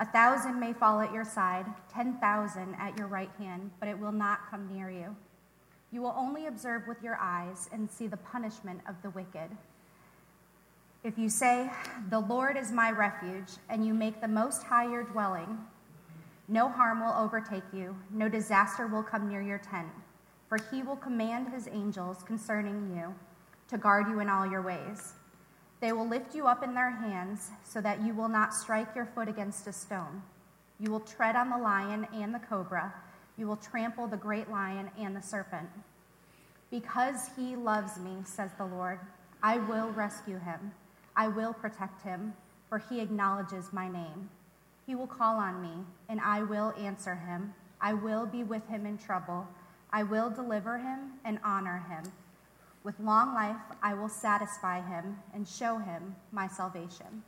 A thousand may fall at your side, ten thousand at your right hand, but it will not come near you. You will only observe with your eyes and see the punishment of the wicked. If you say, The Lord is my refuge, and you make the Most High your dwelling, no harm will overtake you, no disaster will come near your tent, for he will command his angels concerning you to guard you in all your ways. They will lift you up in their hands so that you will not strike your foot against a stone. You will tread on the lion and the cobra. You will trample the great lion and the serpent. Because he loves me, says the Lord, I will rescue him. I will protect him, for he acknowledges my name. He will call on me, and I will answer him. I will be with him in trouble. I will deliver him and honor him. With long life, I will satisfy him and show him my salvation.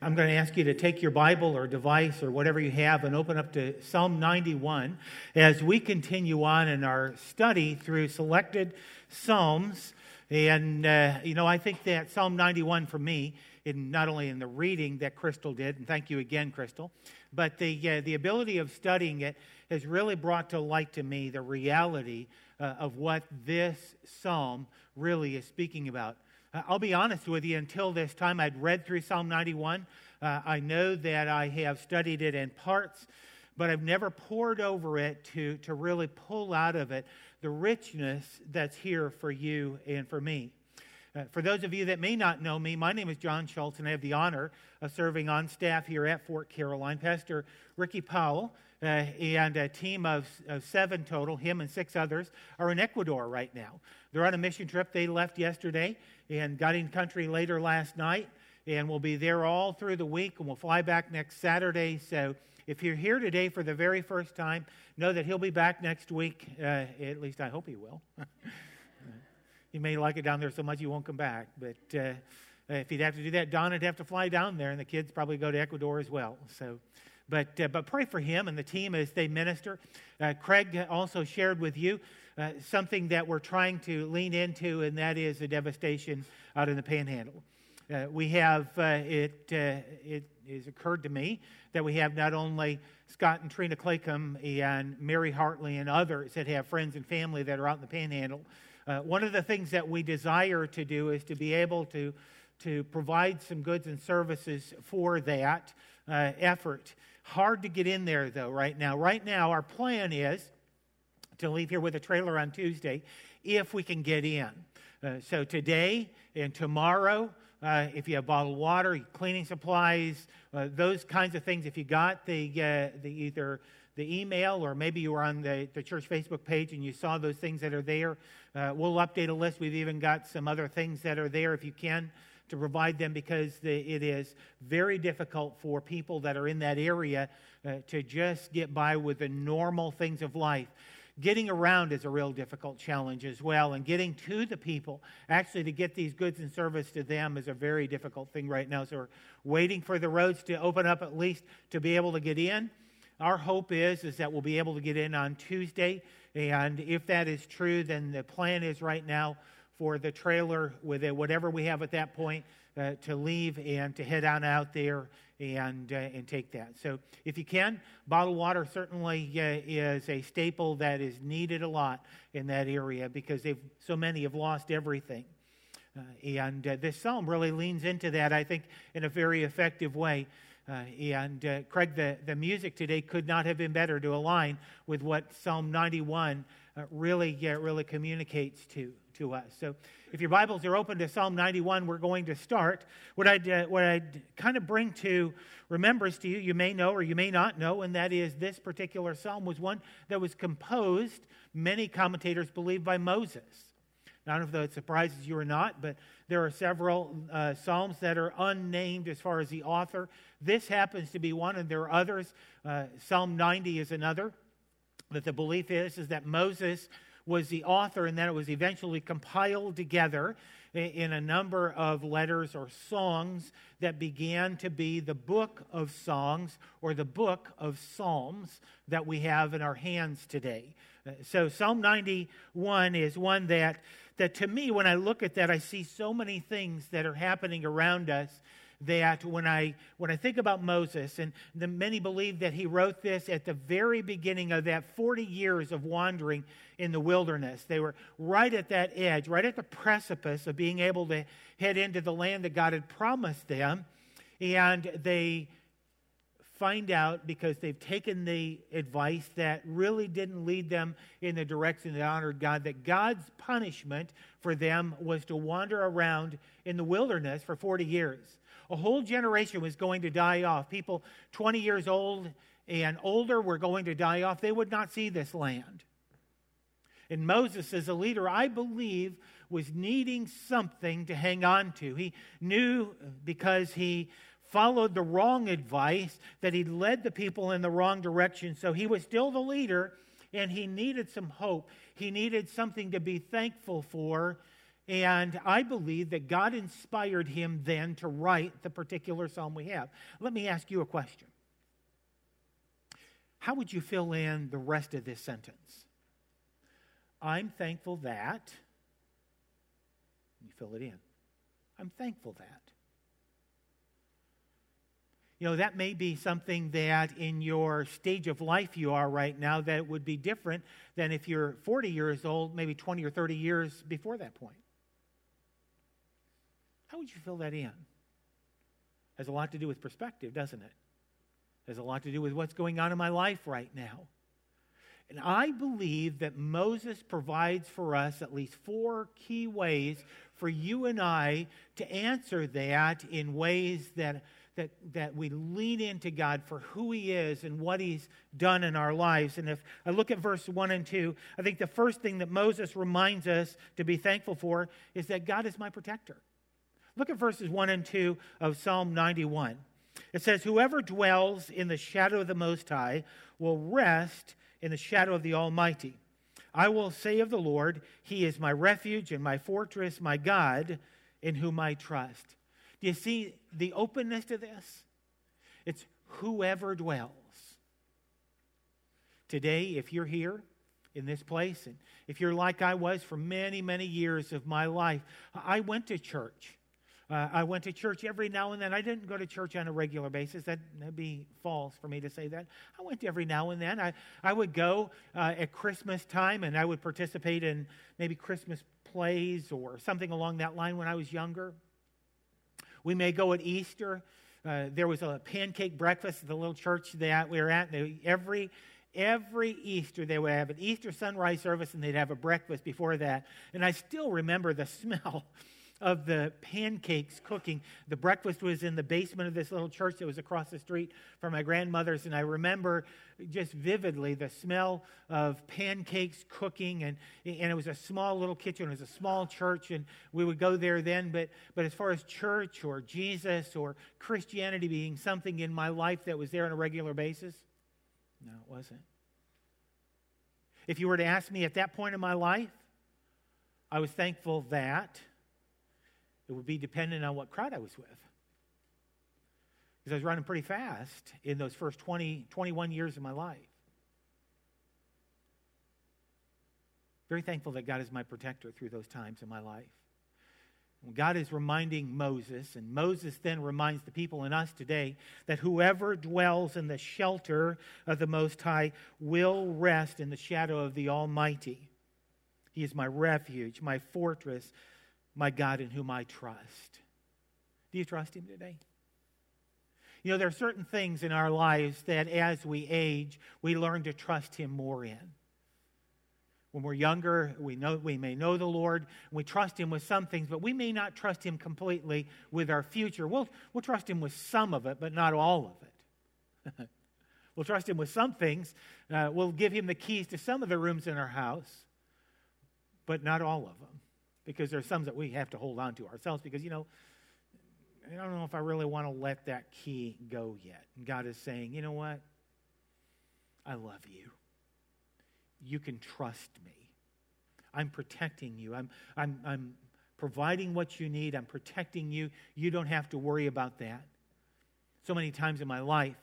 I'm going to ask you to take your Bible or device or whatever you have and open up to Psalm 91 as we continue on in our study through selected Psalms. And, uh, you know, I think that Psalm 91 for me, in, not only in the reading that Crystal did, and thank you again, Crystal, but the, uh, the ability of studying it has really brought to light to me the reality uh, of what this psalm really is speaking about. Uh, I'll be honest with you, until this time, I'd read through Psalm 91. Uh, I know that I have studied it in parts, but I've never pored over it to, to really pull out of it the richness that's here for you and for me. Uh, for those of you that may not know me, my name is John Schultz, and I have the honor of serving on staff here at Fort Caroline. Pastor Ricky Powell uh, and a team of, of seven total, him and six others, are in Ecuador right now. They're on a mission trip. They left yesterday and got in country later last night, and will be there all through the week, and we'll fly back next Saturday. So if you're here today for the very first time, know that he'll be back next week. Uh, at least I hope he will. you may like it down there so much you won't come back, but. Uh, if he'd have to do that, Don would have to fly down there, and the kids probably go to Ecuador as well. So but, uh, but pray for him and the team as they minister. Uh, Craig also shared with you uh, something that we're trying to lean into, and that is the devastation out in the panhandle. Uh, we have, uh, it, uh, it has occurred to me that we have not only Scott and Trina Claycomb and Mary Hartley and others that have friends and family that are out in the panhandle. one of the things that we desire to do is to be able to, to provide some goods and services for that effort. Hard to get in there, though, right now. Right now, our plan is to leave here with a trailer on Tuesday if we can get in. Uh, so today and tomorrow, uh, if you have bottled water, cleaning supplies, uh, those kinds of things, if you got the, uh, the either the email or maybe you were on the, the church Facebook page and you saw those things that are there, uh, we'll update a list. We've even got some other things that are there if you can to provide them because the, it is very difficult for people that are in that area uh, to just get by with the normal things of life. Getting around is a real difficult challenge as well, and getting to the people, actually to get these goods and service to them, is a very difficult thing right now. So we're waiting for the roads to open up at least to be able to get in. Our hope is is that we'll be able to get in on Tuesday, and if that is true, then the plan is right now for the trailer with it, whatever we have at that point uh, to leave and to head on out there and, uh, and take that. So if you can, bottled water certainly uh, is a staple that is needed a lot in that area because they've, so many have lost everything. Uh, and uh, this psalm really leans into that, I think, in a very effective way. Uh, and Craig, the, the music today could not have been better to align with what Psalm 91 uh, really, really communicates to to us. So if your Bibles are open to Psalm 91, we're going to start. What I'd, uh, what I'd kind of bring to remembrance to you, you may know or you may not know, and that is this particular psalm was one that was composed, many commentators believe, by Moses. Now, I don't know if that surprises you or not, but there are several uh, psalms that are unnamed as far as the author. This happens to be one, and there are others. Uh, psalm 90 is another. that the belief is is that Moses was the author and then it was eventually compiled together in a number of letters or songs that began to be the book of songs or the book of psalms that we have in our hands today. Uh, so Psalm 91 is one that that to me when I look at that I see so many things that are happening around us that when I when I think about Moses, and the, many believe that he wrote this at the very beginning of that 40 years of wandering in the wilderness. They were right at that edge, right at the precipice of being able to head into the land that God had promised them, and they find out because they've taken the advice that really didn't lead them in the direction that honored God, that God's punishment for them was to wander around in the wilderness for 40 years. A whole generation was going to die off. People 20 years old and older were going to die off. They would not see this land. And Moses, as a leader, I believe, was needing something to hang on to. He knew because he followed the wrong advice that he led the people in the wrong direction. So he was still the leader and he needed some hope. He needed something to be thankful for and I believe that God inspired him then to write the particular psalm we have. Let me ask you a question. How would you fill in the rest of this sentence? I'm thankful that. You fill it in. I'm thankful that. You know, that may be something that in your stage of life you are right now that would be different than if you're 40 years old, maybe 20 or 30 years before that point. How would you fill that in? Has a lot to do with perspective, doesn't it? Has a lot to do with what's going on in my life right now. And I believe that Moses provides for us at least four key ways for you and I to answer that in ways that, that, that we lean into God for who He is and what He's done in our lives. And if I look at verse 1 and 2, I think the first thing that Moses reminds us to be thankful for is that God is my protector. Look at verses 1 and 2 of Psalm 91. It says, Whoever dwells in the shadow of the Most High will rest in the shadow of the Almighty. I will say of the Lord, He is my refuge and my fortress, my God, in whom I trust. Do you see the openness to this? It's whoever dwells. Today, if you're here in this place, and if you're like I was for many, many years of my life, I went to church. Uh, I went to church every now and then. I didn't go to church on a regular basis. That, would be false for me to say that. I went every now and then. I, I would go uh, at Christmas time and I would participate in maybe Christmas plays or something along that line when I was younger. We may go at Easter. Uh, there was a pancake breakfast at the little church that we were at. They, every every Easter they would have an Easter sunrise service and they'd have a breakfast before that. And I still remember the smell of the pancakes cooking. The breakfast was in the basement of this little church that was across the street from my grandmother's, and I remember just vividly the smell of pancakes cooking, and, and it was a small little kitchen. It was a small church, and we would go there then. But, but as far as church or Jesus or Christianity being something in my life that was there on a regular basis, no, it wasn't. If you were to ask me at that point in my life, I was thankful that it would be dependent on what crowd I was with. Because I was running pretty fast in those first 20, 21 years of my life. Very thankful that God is my protector through those times in my life. God is reminding Moses, and Moses then reminds the people and us today that whoever dwells in the shelter of the Most High will rest in the shadow of the Almighty. He is my refuge, my fortress, my God in whom I trust. Do you trust Him today? You know, there are certain things in our lives that as we age, we learn to trust Him more in. When we're younger, we, know, we may know the Lord, we trust Him with some things, but we may not trust Him completely with our future. We'll, we'll trust Him with some of it, but not all of it. we'll trust Him with some things. Uh, we'll give Him the keys to some of the rooms in our house, but not all of them because there's some that we have to hold on to ourselves because, you know, I don't know if I really want to let that key go yet. And God is saying, you know what? I love you. you can trust me. I'm protecting you. I'm, I'm, I'm providing what you need. I'm protecting you. You don't have to worry about that. So many times in my life,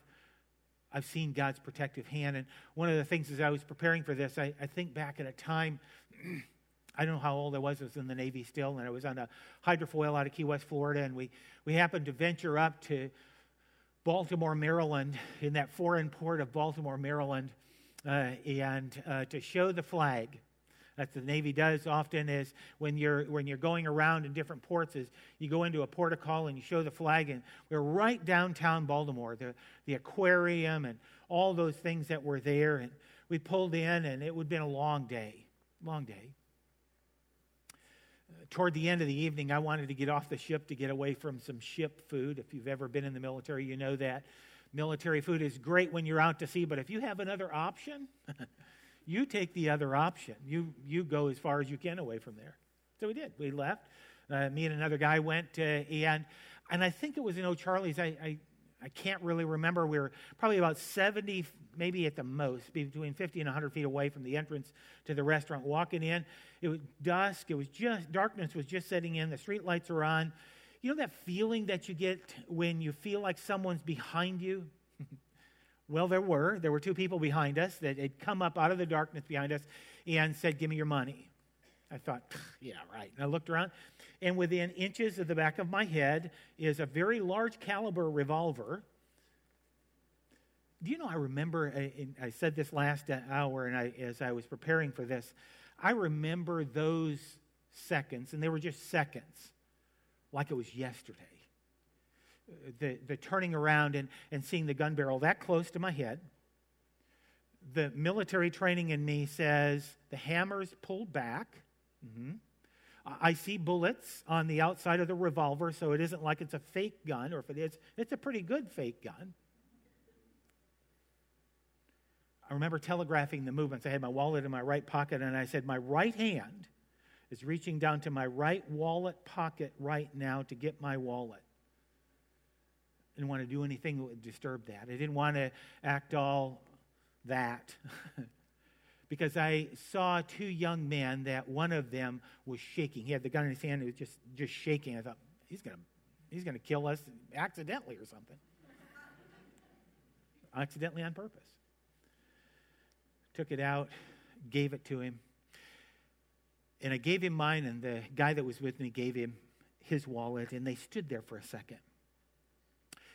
I've seen God's protective hand. And one of the things as I was preparing for this, I, I think back at a time, I don't know how old I was, I was in the Navy still, and I was on a hydrofoil out of Key West, Florida, and we, we happened to venture up to Baltimore, Maryland, in that foreign port of Baltimore, Maryland, uh, and uh, to show the flag that the Navy does often is when you're, when you're going around in different ports is you go into a port of call and you show the flag. And we're right downtown Baltimore, the, the aquarium and all those things that were there. And we pulled in and it would have been a long day, long day. Toward the end of the evening, I wanted to get off the ship to get away from some ship food. If you've ever been in the military, you know that. Military food is great when you're out to sea, but if you have another option, You take the other option. You, you go as far as you can away from there. So we did. We left. Uh, me and another guy went, uh, and, and I think it was in O'Charley's. I, I, I can't really remember. We were probably about 70, maybe at the most, between 50 and 100 feet away from the entrance to the restaurant. Walking in, it was dusk. It was just, darkness was just setting in. The street lights are on. You know that feeling that you get when you feel like someone's behind you? Well, there were. There were two people behind us that had come up out of the darkness behind us and said, Give me your money. I thought, yeah, right. And I looked around, and within inches of the back of my head is a very large caliber revolver. Do you know, I remember, uh, I said this last uh, hour, and I, as I was preparing for this, I remember those seconds, and they were just seconds, like it was yesterday uh, the, the turning around and, and seeing the gun barrel that close to my head. The military training in me says the hammer's pulled back. Mm-hmm. I see bullets on the outside of the revolver, so it isn't like it's a fake gun, or if it is, it's a pretty good fake gun. I remember telegraphing the movements. I had my wallet in my right pocket, and I said, My right hand is reaching down to my right wallet pocket right now to get my wallet I didn't want to do anything that would disturb that. I didn't want to act all that. because I saw two young men that one of them was shaking. He had the gun in his hand, he was just, just shaking. I thought, he's going to he's to kill us accidentally or something. accidentally on purpose. Took it out, gave it to him. And I gave him mine, and the guy that was with me gave him his wallet, and they stood there for a second.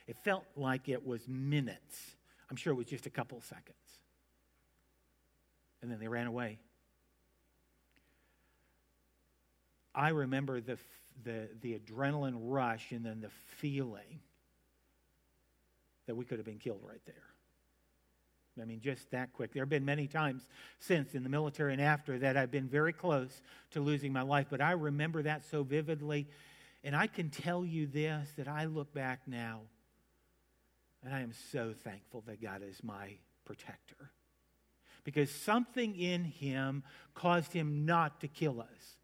It felt like it was minutes. I'm sure it was just a couple seconds. And then they ran away. I remember the, the, the adrenaline rush and then the feeling that we could have been killed right there. I mean, just that quick. There have been many times since in the military and after that I've been very close to losing my life, but I remember that so vividly. And I can tell you this that I look back now and I am so thankful that God is my protector. Because something in him caused him not to kill us.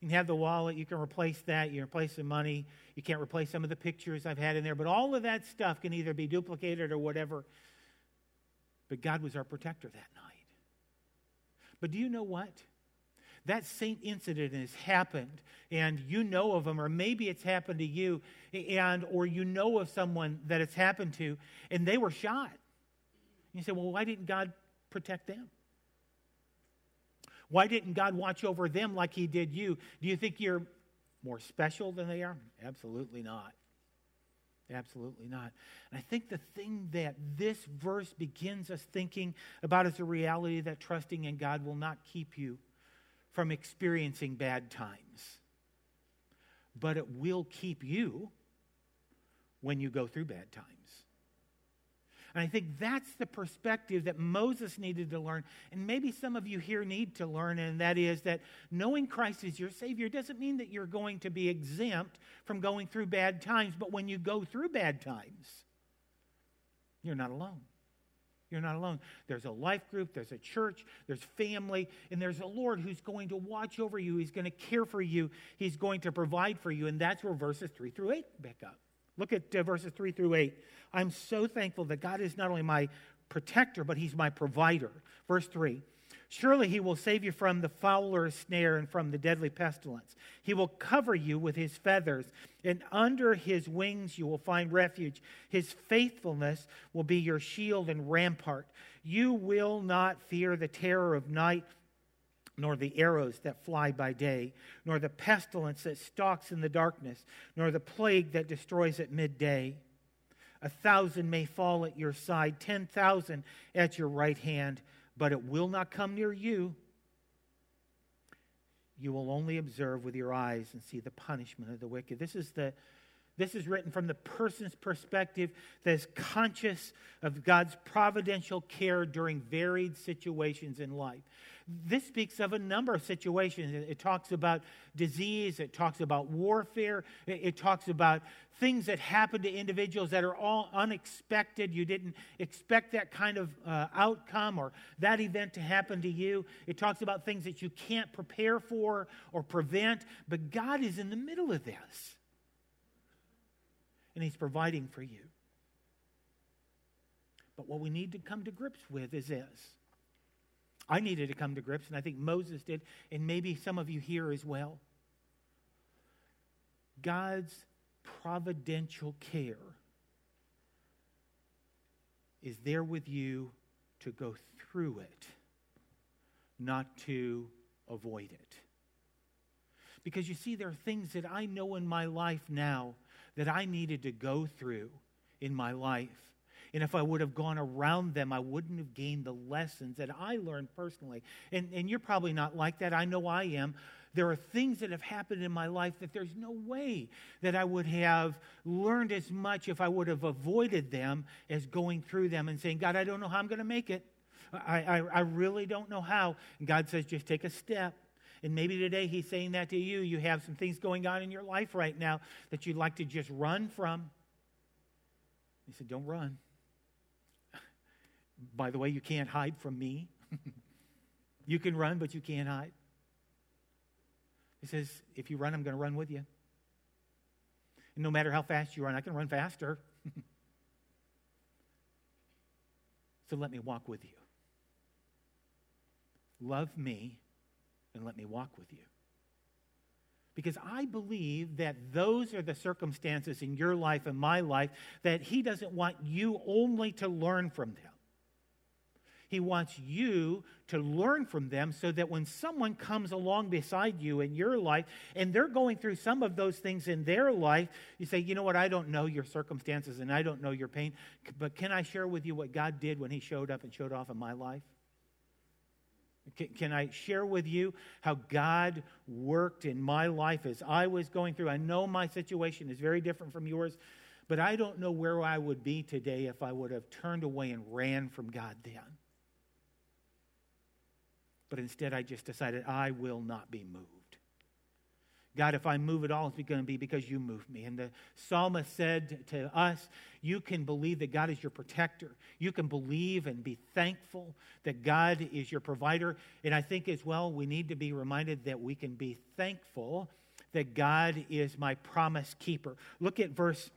You can have the wallet, you can replace that, you replace the money, you can't replace some of the pictures I've had in there, but all of that stuff can either be duplicated or whatever. But God was our protector that night. But do you know what? that same incident has happened and you know of them or maybe it's happened to you and or you know of someone that it's happened to and they were shot you say well why didn't god protect them why didn't god watch over them like he did you do you think you're more special than they are absolutely not Absolutely not. And I think the thing that this verse begins us thinking about is the reality that trusting in God will not keep you from experiencing bad times, but it will keep you when you go through bad times. And I think that's the perspective that Moses needed to learn, and maybe some of you here need to learn, and that is that knowing Christ is your Savior doesn't mean that you're going to be exempt from going through bad times, but when you go through bad times, you're not alone. You're not alone. There's a life group, there's a church, there's family, and there's a Lord who's going to watch over you. He's going to care for you. He's going to provide for you. And that's where verses 3 through 8 back up. Look at uh, verses 3 through 8. I'm so thankful that God is not only my protector, but He's my provider. Verse 3 Surely he will save you from the fowler's snare and from the deadly pestilence. He will cover you with his feathers, and under his wings you will find refuge. His faithfulness will be your shield and rampart. You will not fear the terror of night, nor the arrows that fly by day, nor the pestilence that stalks in the darkness, nor the plague that destroys at midday. A thousand may fall at your side, ten thousand at your right hand but it will not come near you. You will only observe with your eyes and see the punishment of the wicked. This is the this is written from the person's perspective that is conscious of God's providential care during varied situations in life. This speaks of a number of situations. It talks about disease, it talks about warfare, it talks about things that happen to individuals that are all unexpected. You didn't expect that kind of uh, outcome or that event to happen to you. It talks about things that you can't prepare for or prevent, but God is in the middle of this and He's providing for you. But what we need to come to grips with is this. I needed to come to grips, and I think Moses did, and maybe some of you here as well. God's providential care is there with you to go through it, not to avoid it. Because you see, there are things that I know in my life now that I needed to go through in my life. And if I would have gone around them, I wouldn't have gained the lessons that I learned personally. And, and you're probably not like that. I know I am. There are things that have happened in my life that there's no way that I would have learned as much if I would have avoided them as going through them and saying, God, I don't know how I'm going to make it. I, I, I really don't know how. And God says, just take a step. And maybe today He's saying that to you. You have some things going on in your life right now that you'd like to just run from. He said, Don't run. By the way, you can't hide from me. you can run, but you can't hide. He says, If you run, I'm going to run with you. And no matter how fast you run, I can run faster. so let me walk with you. Love me and let me walk with you. Because I believe that those are the circumstances in your life and my life that He doesn't want you only to learn from them. He wants you to learn from them so that when someone comes along beside you in your life and they're going through some of those things in their life, you say, you know what, I don't know your circumstances and I don't know your pain, but can I share with you what God did when He showed up and showed off in my life? Can, can I share with you how God worked in my life as I was going through? I know my situation is very different from yours, but I don't know where I would be today if I would have turned away and ran from God then. But instead, I just decided I will not be moved. God, if I move at all, it's going to be because you moved me. And the psalmist said to us, You can believe that God is your protector. You can believe and be thankful that God is your provider. And I think as well, we need to be reminded that we can be thankful that God is my promise keeper. Look at verse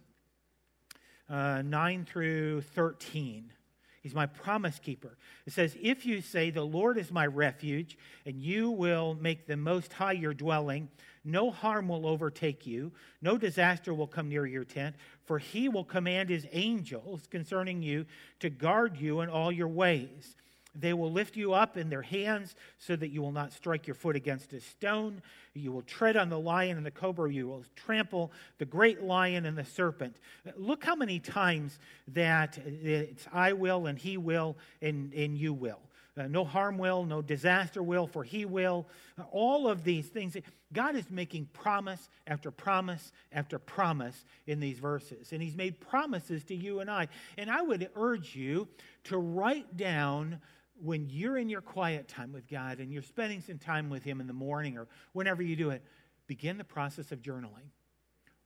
uh, 9 through 13. He's my promise keeper. It says, If you say, The Lord is my refuge, and you will make the Most High your dwelling, no harm will overtake you, no disaster will come near your tent, for he will command his angels concerning you to guard you in all your ways. They will lift you up in their hands so that you will not strike your foot against a stone. You will tread on the lion and the cobra. You will trample the great lion and the serpent. Look how many times that it's I will and he will and, and you will. Uh, no harm will, no disaster will, for he will. Uh, all of these things. God is making promise after promise after promise in these verses. And he's made promises to you and I. And I would urge you to write down when you're in your quiet time with God and you're spending some time with him in the morning or whenever you do it, begin the process of journaling,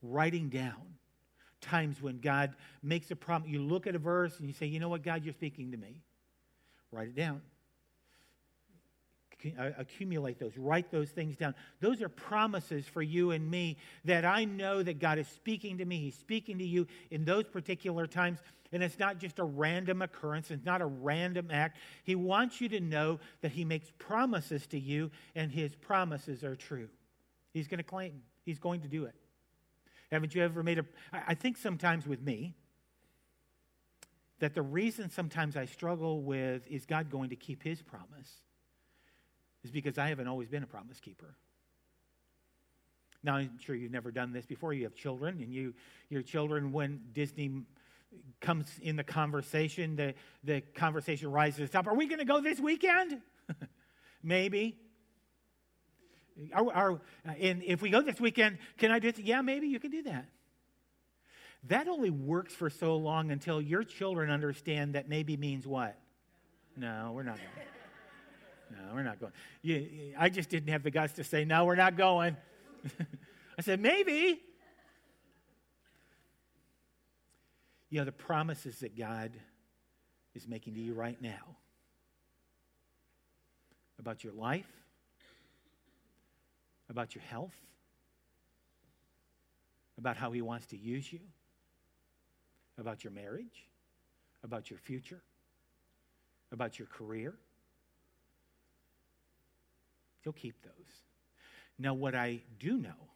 writing down times when God makes a promise. You look at a verse and you say, you know what, God, you're speaking to me. Write it down uh, accumulate those, write those things down. Those are promises for you and me that I know that God is speaking to me. He's speaking to you in those particular times. And it's not just a random occurrence, it's not a random act. He wants you to know that He makes promises to you, and His promises are true. He's going to claim, He's going to do it. Haven't you ever made a. I think sometimes with me, that the reason sometimes I struggle with is God going to keep his promise is because I haven't always been a promise keeper. Now, I'm sure you've never done this before. You have children, and you, your children, when Disney comes in the conversation, the, the conversation rises up. Are we going to go this weekend? maybe. Are, are, and if we go this weekend, can I do it? Yeah, maybe you can do that. That only works for so long until your children understand that maybe means what? No, we're not going. No, we're not going. You, I just didn't have the guts to say, no, we're not going. I said, maybe. You know, the promises that God is making to you right now about your life, about your health, about how He wants to use you about your marriage, about your future, about your career. He'll keep those. Now, what I do know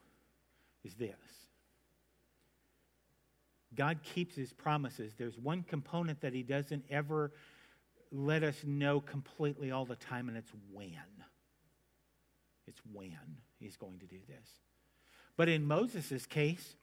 is this God keeps his promises. There's one component that he doesn't ever let us know completely all the time, and it's when. It's when he's going to do this. But in Moses' case,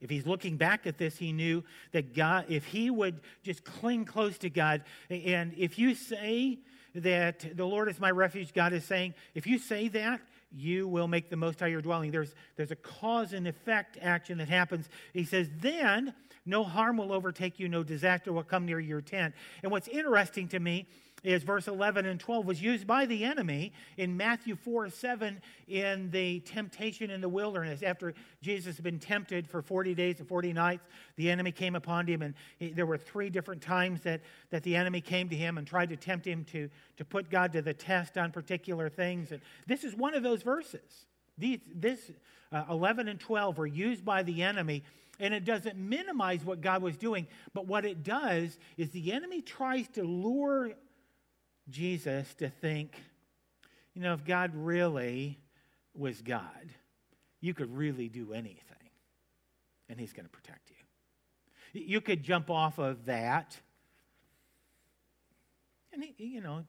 if he's looking back at this, he knew that God, if he would just cling close to God, and if you say that the Lord is my refuge, God is saying, if you say that, you will make the most out of your dwelling. There's, there's a cause and effect action that happens. He says, then no harm will overtake you, no disaster will come near your tent. And what's interesting to me is verse 11 and 12 was used by the enemy in Matthew 4 7 in the temptation in the wilderness. After Jesus had been tempted for 40 days and 40 nights, the enemy came upon him, and there were three different times that, that the enemy came to him and tried to tempt him to, to put God to the test on particular things. And this is one of those verses. These, this uh, 11 and 12 were used by the enemy and it doesn't minimize what God was doing, but what it does is the enemy tries to lure Jesus to think, you know, if God really was God, you could really do anything, and He's going to protect you. You could jump off of that, and, you know,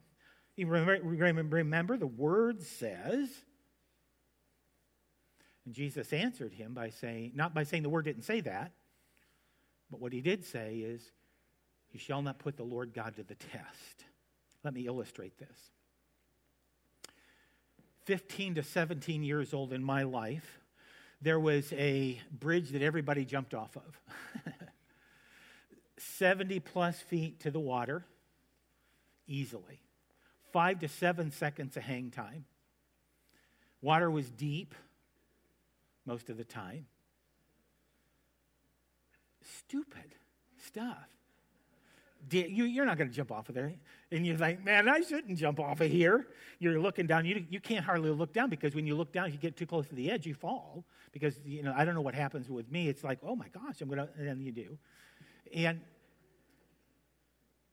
you remember, remember the word says, and Jesus answered him by saying, not by saying the word didn't say that, but what he did say is, You shall not put the Lord God to the test. Let me illustrate this. 15 to 17 years old in my life, there was a bridge that everybody jumped off of. 70 plus feet to the water, easily. Five to seven seconds of hang time. Water was deep most of the time. Stupid stuff you're not going to jump off of there. And you're like, man, I shouldn't jump off of here. You're looking down. You, you can't hardly look down because when you look down, you get too close to the edge, you fall. Because, you know, I don't know what happens with me. It's like, oh my gosh, I'm going to, and you do. And,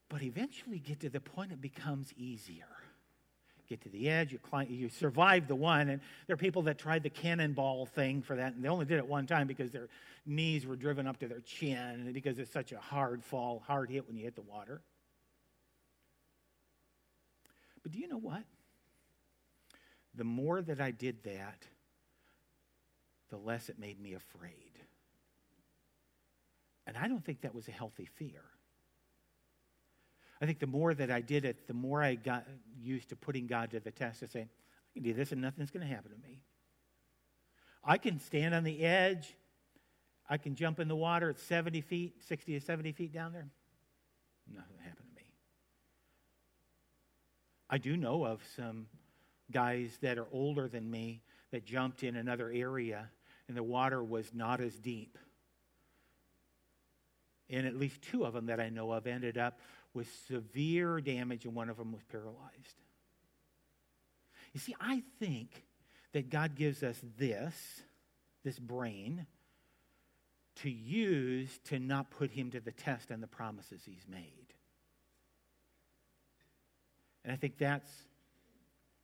but eventually get to the point it becomes easier get to the edge, you, climb, you survive the one. And there are people that tried the cannonball thing for that, and they only did it one time because their knees were driven up to their chin because it's such a hard fall, hard hit when you hit the water. But do you know what? The more that I did that, the less it made me afraid. And I don't think that was a healthy fear. I think the more that I did it, the more I got used to putting God to the test to say, I can do this and nothing's going to happen to me. I can stand on the edge. I can jump in the water at 70 feet, 60 to 70 feet down there. Nothing happened to me. I do know of some guys that are older than me that jumped in another area and the water was not as deep. And at least two of them that I know of ended up with severe damage, and one of them was paralyzed. You see, I think that God gives us this, this brain, to use to not put him to the test and the promises he's made. And I think that's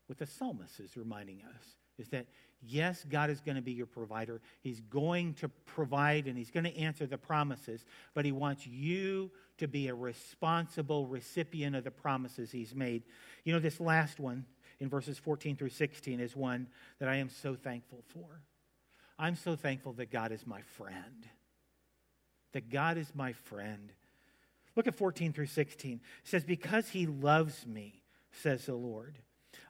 what the psalmist is reminding us is that yes, God is going to be your provider. He's going to provide and he's going to answer the promises, but he wants you to be a responsible recipient of the promises he's made. You know, this last one in verses 14 through 16 is one that I am so thankful for. I'm so thankful that God is my friend. That God is my friend. Look at 14 through 16. It says, Because he loves me, says the Lord.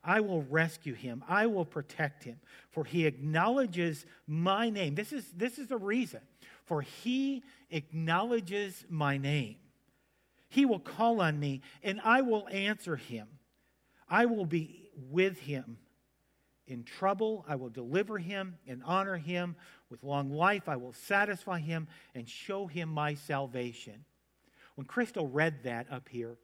I will rescue him. I will protect him, for he acknowledges my name. This is, this is the reason. For he acknowledges my name. He will call on me, and I will answer him. I will be with him. In trouble, I will deliver him and honor him. With long life, I will satisfy him and show him my salvation. When Crystal read that up here,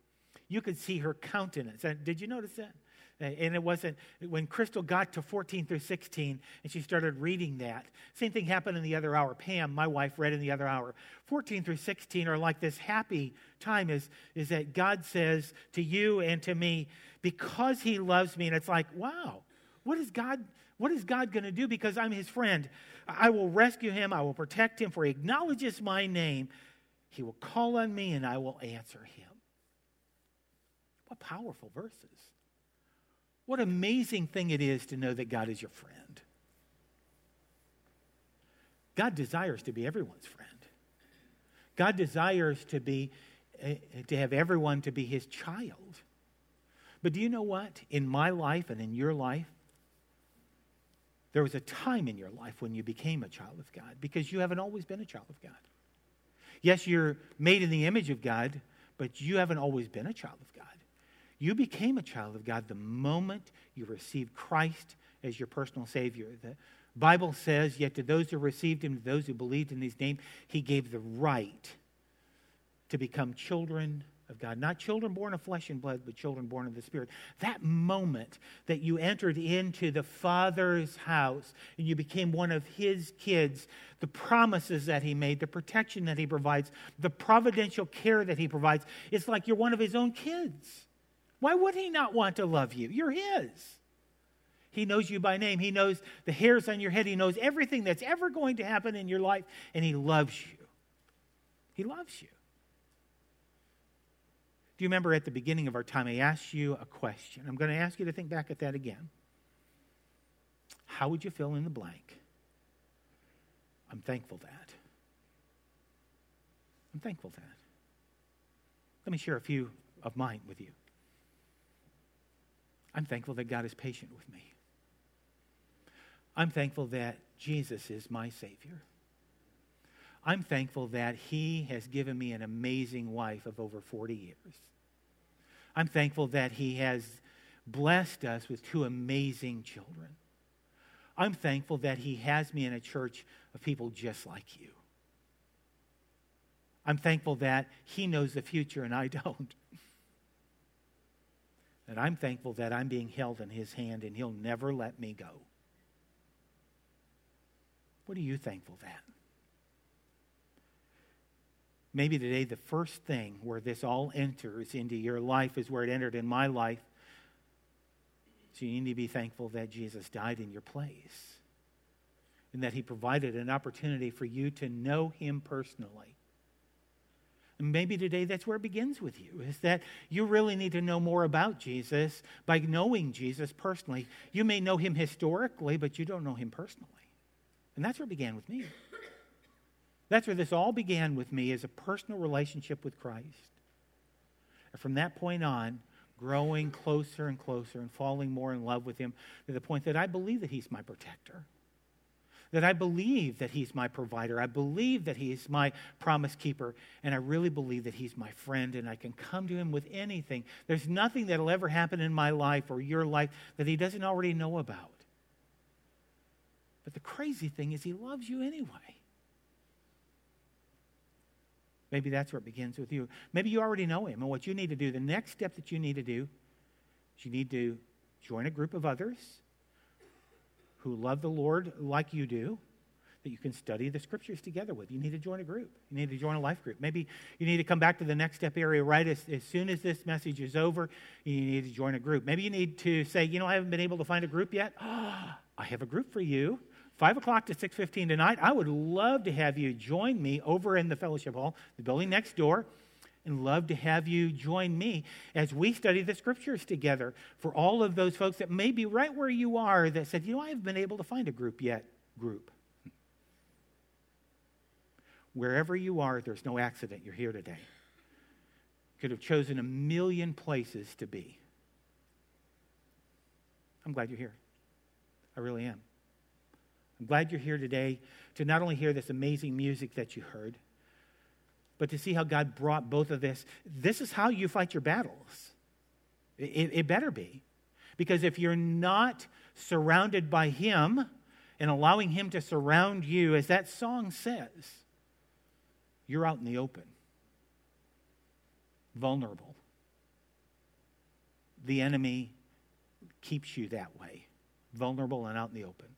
you could see her countenance. And Did you notice that? And it wasn't when Crystal got to 14 through 16 and she started reading that. Same thing happened in the other hour. Pam, my wife, read in the other hour. 14 through 16 are like this happy time is, is that God says to you and to me, because he loves me. And it's like, wow, what is God? What is God going to do because I'm his friend? I will rescue him. I will protect him, for he acknowledges my name. He will call on me and I will answer him. What powerful verses. What amazing thing it is to know that God is your friend. God desires to be everyone's friend. God desires to be eh, to have everyone to be his child. But do you know what? In my life and in your life, there was a time in your life when you became a child of God because you haven't always been a child of God. Yes, you're made in the image of God, but you haven't always been a child of God. You became a child of God the moment you received Christ as your personal Savior. The Bible says, Yet to those who received Him, to those who believed in His name, He gave the right to become children of God. Not children born of flesh and blood, but children born of the Spirit. That moment that you entered into the Father's house and you became one of His kids, the promises that He made, the protection that He provides, the providential care that He provides, it's like you're one of His own kids. Why would he not want to love you? You're his. He knows you by name. He knows the hairs on your head. He knows everything that's ever going to happen in your life, and he loves you. He loves you. Do you remember at the beginning of our time, I asked you a question? I'm going to ask you to think back at that again. How would you fill in the blank? I'm thankful that. I'm thankful that. Let me share a few of mine with you. I'm thankful that God is patient with me. I'm thankful that Jesus is my Savior. I'm thankful that He has given me an amazing wife of over 40 years. I'm thankful that He has blessed us with two amazing children. I'm thankful that He has me in a church of people just like you. I'm thankful that He knows the future and I don't. And I'm thankful that I'm being held in His hand and He'll never let me go. What are you thankful that? Maybe today, the first thing where this all enters into your life is where it entered in my life. So you need to be thankful that Jesus died in your place and that He provided an opportunity for you to know Him personally. Maybe today that's where it begins with you, is that you really need to know more about Jesus by knowing Jesus personally. You may know him historically, but you don't know him personally. And that's where it began with me. That's where this all began with me as a personal relationship with Christ. And from that point on, growing closer and closer and falling more in love with him to the point that I believe that he's my protector that I believe that He's my provider. I believe that He's my promise keeper. And I really believe that He's my friend and I can come to Him with anything. There's nothing that'll ever happen in my life or your life that He doesn't already know about. But the crazy thing is, He loves you anyway. Maybe that's where it begins with you. Maybe you already know Him. And what you need to do, the next step that you need to do, is you need to join a group of others who love the Lord like you do, that you can study the scriptures together with. You need to join a group. You need to join a life group. Maybe you need to come back to the next step area right as, as soon as this message is over. You need to join a group. Maybe you need to say, you know, I haven't been able to find a group yet. I have a group for you. 5 o'clock to 6.15 tonight. I would love to have you join me over in the fellowship hall, the building next door and love to have you join me as we study the scriptures together for all of those folks that may be right where you are that said, you know, I haven't been able to find a group yet. Group. Wherever you are, there's no accident. You're here today. Could have chosen a million places to be. I'm glad you're here. I really am. I'm glad you're here today to not only hear this amazing music that you heard, but to see how God brought both of this. This is how you fight your battles. It, it, better be. Because if you're not surrounded by Him and allowing Him to surround you, as that song says, you're out in the open, vulnerable. The enemy keeps you that way, vulnerable and out in the open.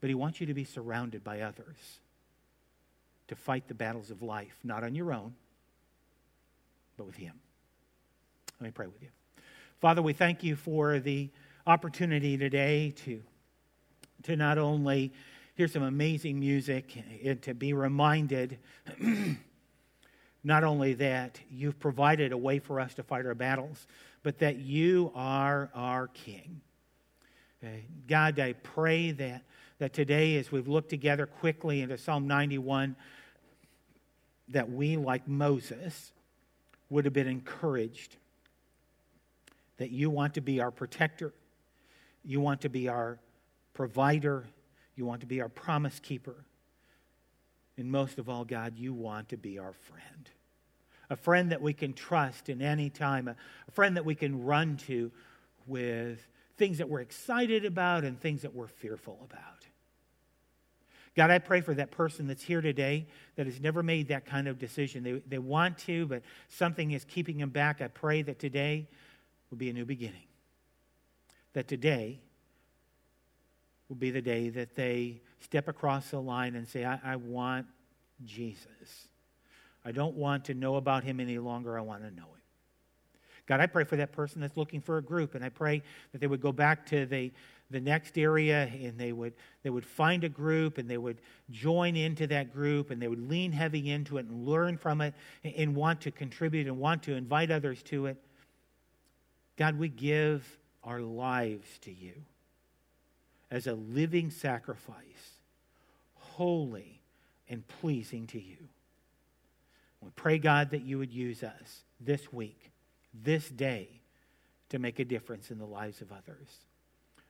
But He wants you to be surrounded by others to fight the battles of life, not on your own, but with Him. Let me pray with you. Father, we thank you for the opportunity today to, to not only hear some amazing music and to be reminded not only that you've provided a way for us to fight our battles, but that you are our King. Uh, God, I pray that, that today, as we've looked together quickly into Psalm 91, that we, like Moses, would have been encouraged that you want to be our protector, you want to be our provider, you want to be our promise keeper. And most of all, God, you want to be our friend. A friend that we can trust in any time, a, friend that we can run to with things that we're excited about and things that we're fearful about. God, I pray for that person that's here today that has never made that kind of decision. They, they want to, but something is keeping them back. I pray that today will be a new beginning. That today will be the day that they step across the line and say, I, I want Jesus. I don't want to know about him any longer. I want to know him. God, I pray for that person that's looking for a group, and I pray that they would go back to the the next area and they would they would find a group and they would join into that group and they would lean heavy into it and learn from it and want to contribute and want to invite others to it. God we give our lives to you as a living sacrifice holy and pleasing to you. We pray god that you would use us this week this day to make a difference in the lives of others